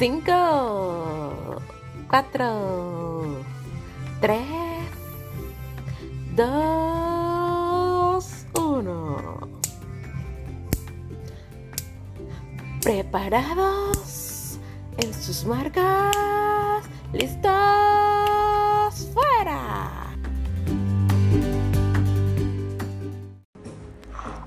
5, 4, 3, 2, 1. ¿Preparados? En sus marcas. ¿Listos? ¡Fuera!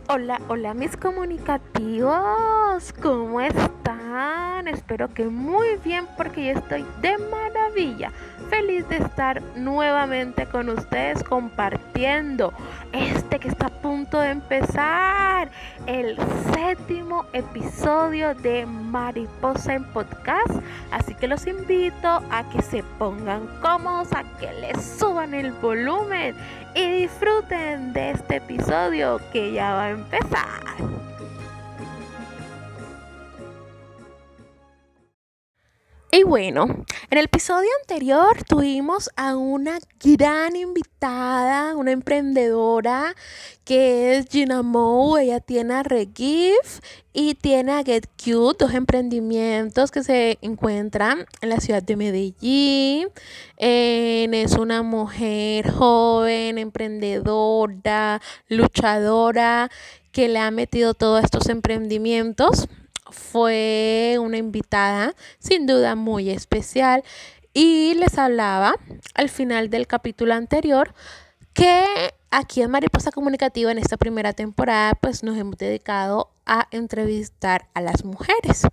Hola, hola mis comunicativos, ¿cómo están? Espero que muy bien porque yo estoy de maravilla. Feliz de estar nuevamente con ustedes compartiendo este que está a punto de empezar, el séptimo episodio de Mariposa en Podcast. Así que los invito a que se pongan cómodos, a que les suban el volumen y disfruten de este episodio que ya va a empezar. Y bueno, en el episodio anterior tuvimos a una gran invitada, una emprendedora que es Gina Moe. Ella tiene a Regif y tiene a Get Cute, dos emprendimientos que se encuentran en la ciudad de Medellín. es una mujer joven, emprendedora, luchadora que le ha metido todos estos emprendimientos fue una invitada sin duda muy especial y les hablaba al final del capítulo anterior que aquí en Mariposa Comunicativa en esta primera temporada pues nos hemos dedicado a entrevistar a las mujeres,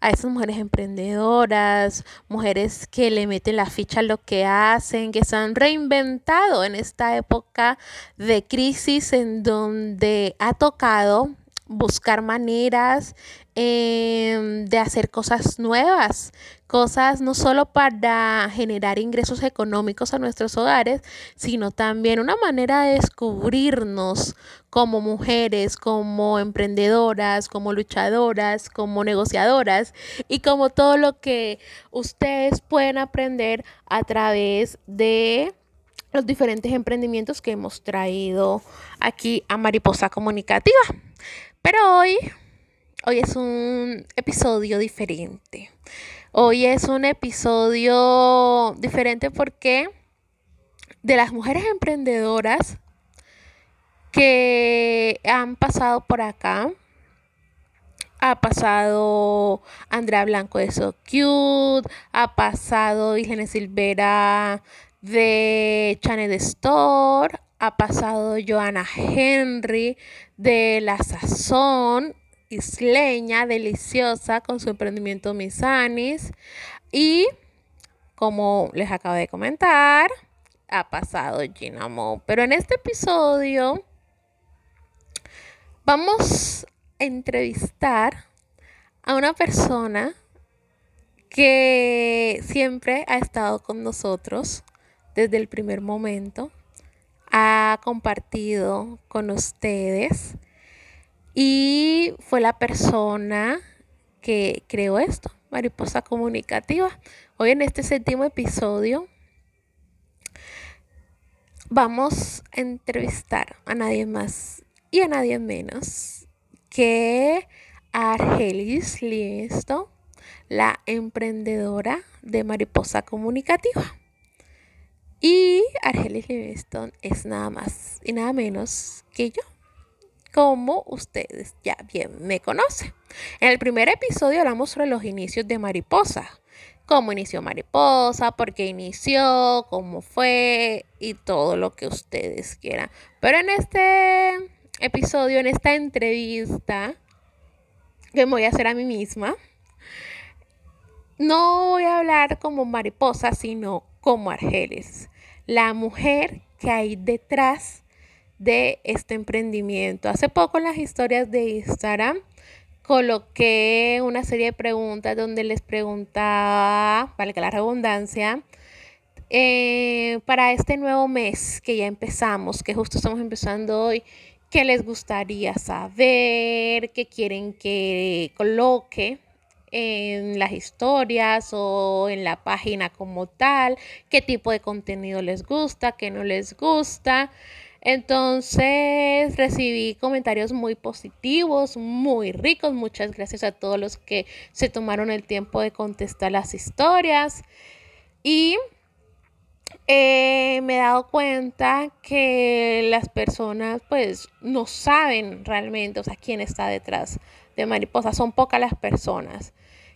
a esas mujeres emprendedoras, mujeres que le meten la ficha a lo que hacen, que se han reinventado en esta época de crisis en donde ha tocado buscar maneras em, de hacer cosas nuevas, cosas no solo para generar ingresos económicos a nuestros hogares, sino también una manera de descubrirnos como mujeres, como emprendedoras, como luchadoras, como negociadoras y como todo lo que ustedes pueden aprender a través de los diferentes emprendimientos que hemos traído aquí a Mariposa Comunicativa. Pero hoy, hoy es un episodio diferente. Hoy es un episodio diferente porque de las mujeres emprendedoras que han pasado por acá, ha pasado Andrea Blanco de So Cute, ha pasado Irene Silvera de Channel Store, ha pasado Joana Henry de La Sazón isleña, deliciosa, con su emprendimiento Misanis. Y como les acabo de comentar, ha pasado Gina Mo. Pero en este episodio vamos a entrevistar a una persona que siempre ha estado con nosotros desde el primer momento ha compartido con ustedes y fue la persona que creó esto, Mariposa Comunicativa. Hoy en este séptimo episodio vamos a entrevistar a nadie más y a nadie menos que a Argelis Listo, la emprendedora de Mariposa Comunicativa. Y Argelis Livingston es nada más y nada menos que yo, como ustedes ya bien me conocen. En el primer episodio hablamos sobre los inicios de Mariposa, cómo inició Mariposa, por qué inició, cómo fue y todo lo que ustedes quieran. Pero en este episodio, en esta entrevista que me voy a hacer a mí misma, no voy a hablar como mariposa, sino como Argeles, la mujer que hay detrás de este emprendimiento. Hace poco en las historias de Instagram coloqué una serie de preguntas donde les preguntaba, vale que la redundancia, eh, para este nuevo mes que ya empezamos, que justo estamos empezando hoy, ¿qué les gustaría saber? ¿Qué quieren que coloque? En las historias o en la página como tal, qué tipo de contenido les gusta, qué no les gusta. Entonces recibí comentarios muy positivos, muy ricos. Muchas gracias a todos los que se tomaron el tiempo de contestar las historias. Y eh, me he dado cuenta que las personas pues no saben realmente, o sea, quién está detrás de Mariposa. Son pocas las personas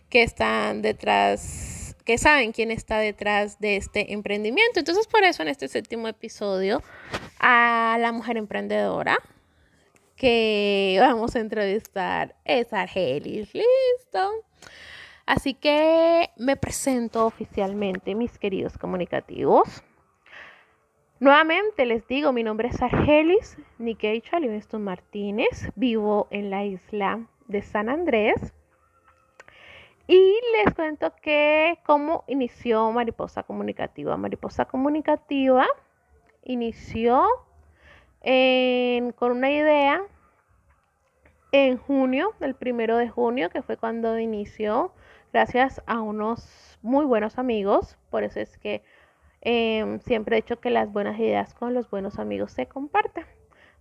que están detrás, que saben quién está detrás de este emprendimiento. Entonces, por eso en este séptimo episodio a la mujer emprendedora que vamos a entrevistar es Argelis. Listo. Así que me presento oficialmente, mis queridos comunicativos. Nuevamente les digo, mi nombre es Argelis Nikeicha Livingston Martínez. Vivo en la isla de San Andrés. Y les cuento que cómo inició Mariposa Comunicativa. Mariposa Comunicativa inició con una idea en junio, el primero de junio, que fue cuando inició gracias a unos muy buenos amigos. Por eso es que em, siempre he dicho que las buenas ideas con los buenos amigos se comparten.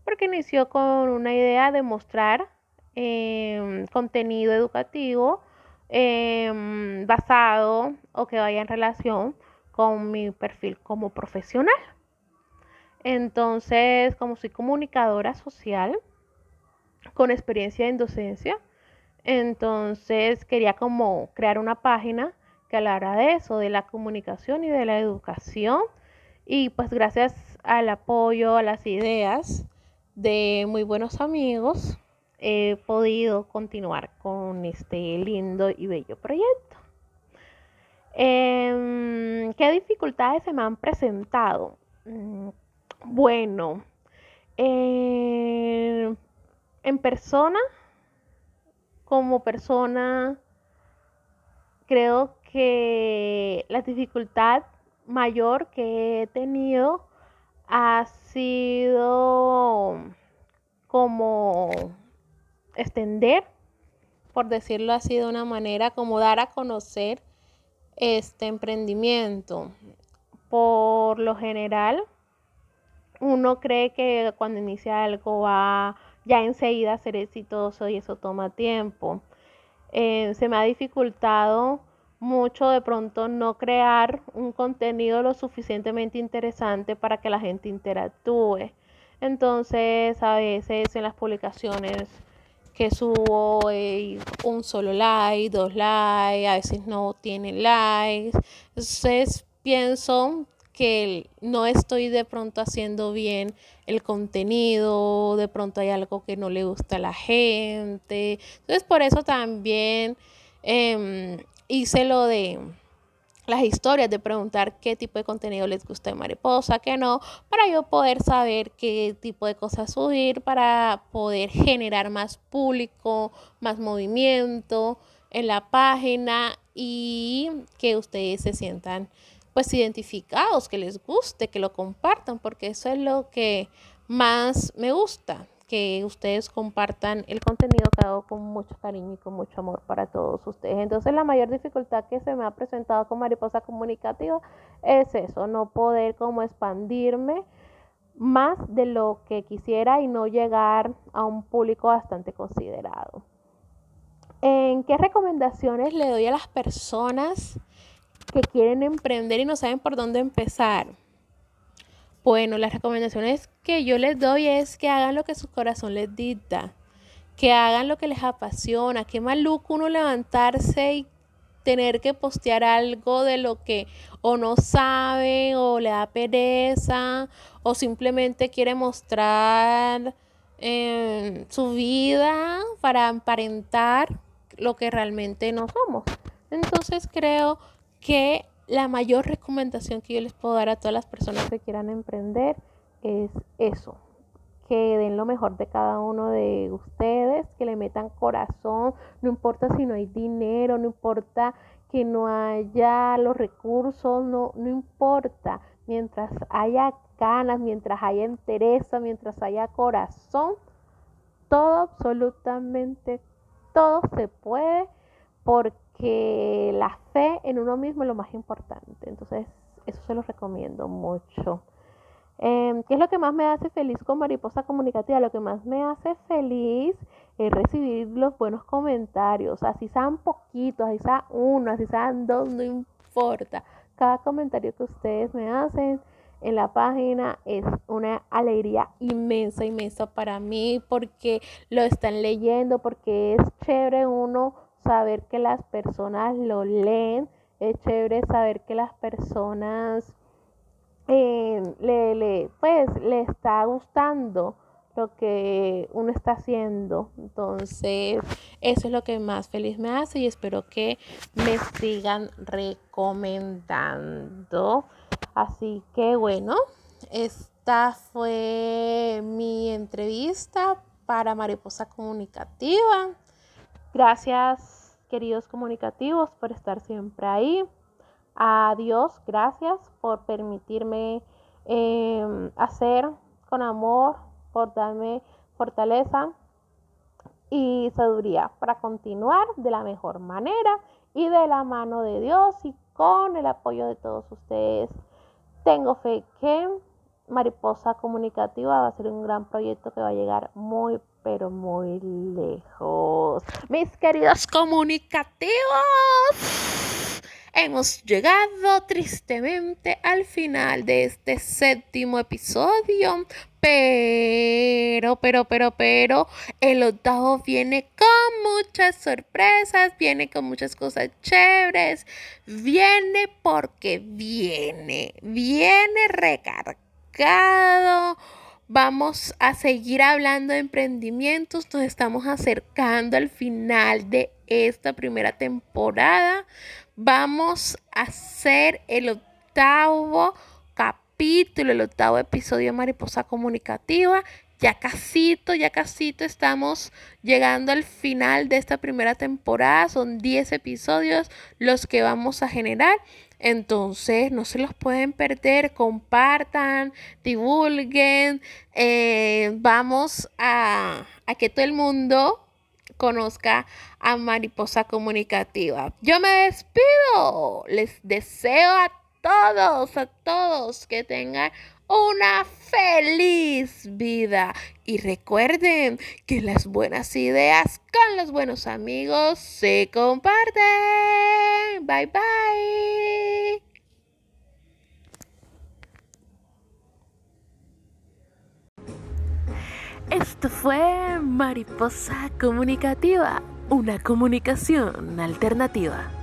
Porque inició con una idea de mostrar em, contenido educativo em, basado o que vaya en relación con mi perfil como profesional. Entonces, como soy comunicadora social con experiencia en docencia, entonces quería como crear una página que hablara de eso, de la comunicación y de la educación. Y pues gracias al apoyo, a las ideas de muy buenos amigos, he podido continuar con este lindo y bello proyecto. Em, ¿Qué dificultades se me han presentado? Mm, bueno, en persona como persona, creo que la dificultad mayor que he tenido ha sido como extender, por decirlo así de una manera, como dar a conocer este emprendimiento. Por lo general, uno cree que cuando inicia algo va ya enseguida ser exitoso y eso toma tiempo. Eh, se me ha dificultado mucho de pronto no crear un contenido lo suficientemente interesante para que la gente interactúe. Entonces, a veces en las publicaciones que subo un solo like, dos likes, a veces no tienen likes. Entonces, pienso que no estoy de pronto haciendo bien el contenido, de pronto hay algo que no le gusta a la gente. Entonces por eso también em, hice lo de las historias de preguntar qué tipo de contenido les gusta de mariposa, qué no, para yo poder saber qué tipo de cosas subir, para poder generar más público, más movimiento en la página y que ustedes se sientan pues identificados, que les guste, que lo compartan, porque eso es lo que más me gusta, que ustedes compartan el contenido que hago con mucho cariño y con mucho amor para todos ustedes. Entonces la mayor dificultad que se me ha presentado con Mariposa Comunicativa es eso, no poder como expandirme más de lo que quisiera y no llegar a un público bastante considerado. ¿En qué recomendaciones le doy a las personas? Que quieren emprender y no saben por dónde empezar. Bueno, las recomendaciones que yo les doy es que hagan lo que su corazón les dicta, que hagan lo que les apasiona. Qué maluco uno levantarse y tener que postear algo de lo que o no sabe o le da pereza o simplemente quiere mostrar eh, su vida para aparentar lo que realmente no somos. Entonces creo que la mayor recomendación que yo les puedo dar a todas las personas que quieran emprender es eso, que den lo mejor de cada uno de ustedes, que le metan corazón, no importa si no hay dinero, no importa que no haya los recursos, no, no importa, mientras haya ganas, mientras haya interés, mientras haya corazón, todo, absolutamente todo se puede porque que la fe en uno mismo es lo más importante. Entonces, eso se lo recomiendo mucho. Em, ¿Qué es lo que más me hace feliz con Mariposa Comunicativa? Lo que más me hace feliz es recibir los buenos comentarios, así sean poquitos, así sea uno, así sean dos, no importa. Cada comentario que ustedes me hacen en la página es una alegría inmensa, inmensa para mí porque lo están leyendo, porque es chévere uno saber que las personas lo leen, es chévere saber que las personas eh, le, le, pues, le está gustando lo que uno está haciendo. Entonces, eso es lo que más feliz me hace y espero que me sigan recomendando. Así que bueno, esta fue mi entrevista para Mariposa Comunicativa. Gracias, queridos comunicativos, por estar siempre ahí. Adiós, gracias por permitirme em, hacer con amor, por darme fortaleza y sabiduría para continuar de la mejor manera y de la mano de Dios y con el apoyo de todos ustedes. Tengo fe que Mariposa Comunicativa va a ser un gran proyecto que va a llegar muy, pero muy lejos. Mis queridos comunicativos, hemos llegado tristemente al final de este séptimo episodio. Pero, pero, pero, pero, el octavo viene con muchas sorpresas, viene con muchas cosas chéveres, viene porque viene, viene recargado. Vamos a seguir hablando de emprendimientos, nos estamos acercando al final de esta primera temporada. Vamos a hacer el octavo capítulo, el octavo episodio de Mariposa Comunicativa. Ya casito, ya casito estamos llegando al final de esta primera temporada. Son 10 episodios los que vamos a generar. Entonces no se los pueden perder, compartan, divulguen. Eh, vamos a, a que todo el mundo conozca a Mariposa Comunicativa. Yo me despido. Les deseo a todos, a todos que tengan una feliz vida. Y recuerden que las buenas ideas con los buenos amigos se comparten. Bye bye. Esto fue Mariposa Comunicativa, una comunicación alternativa.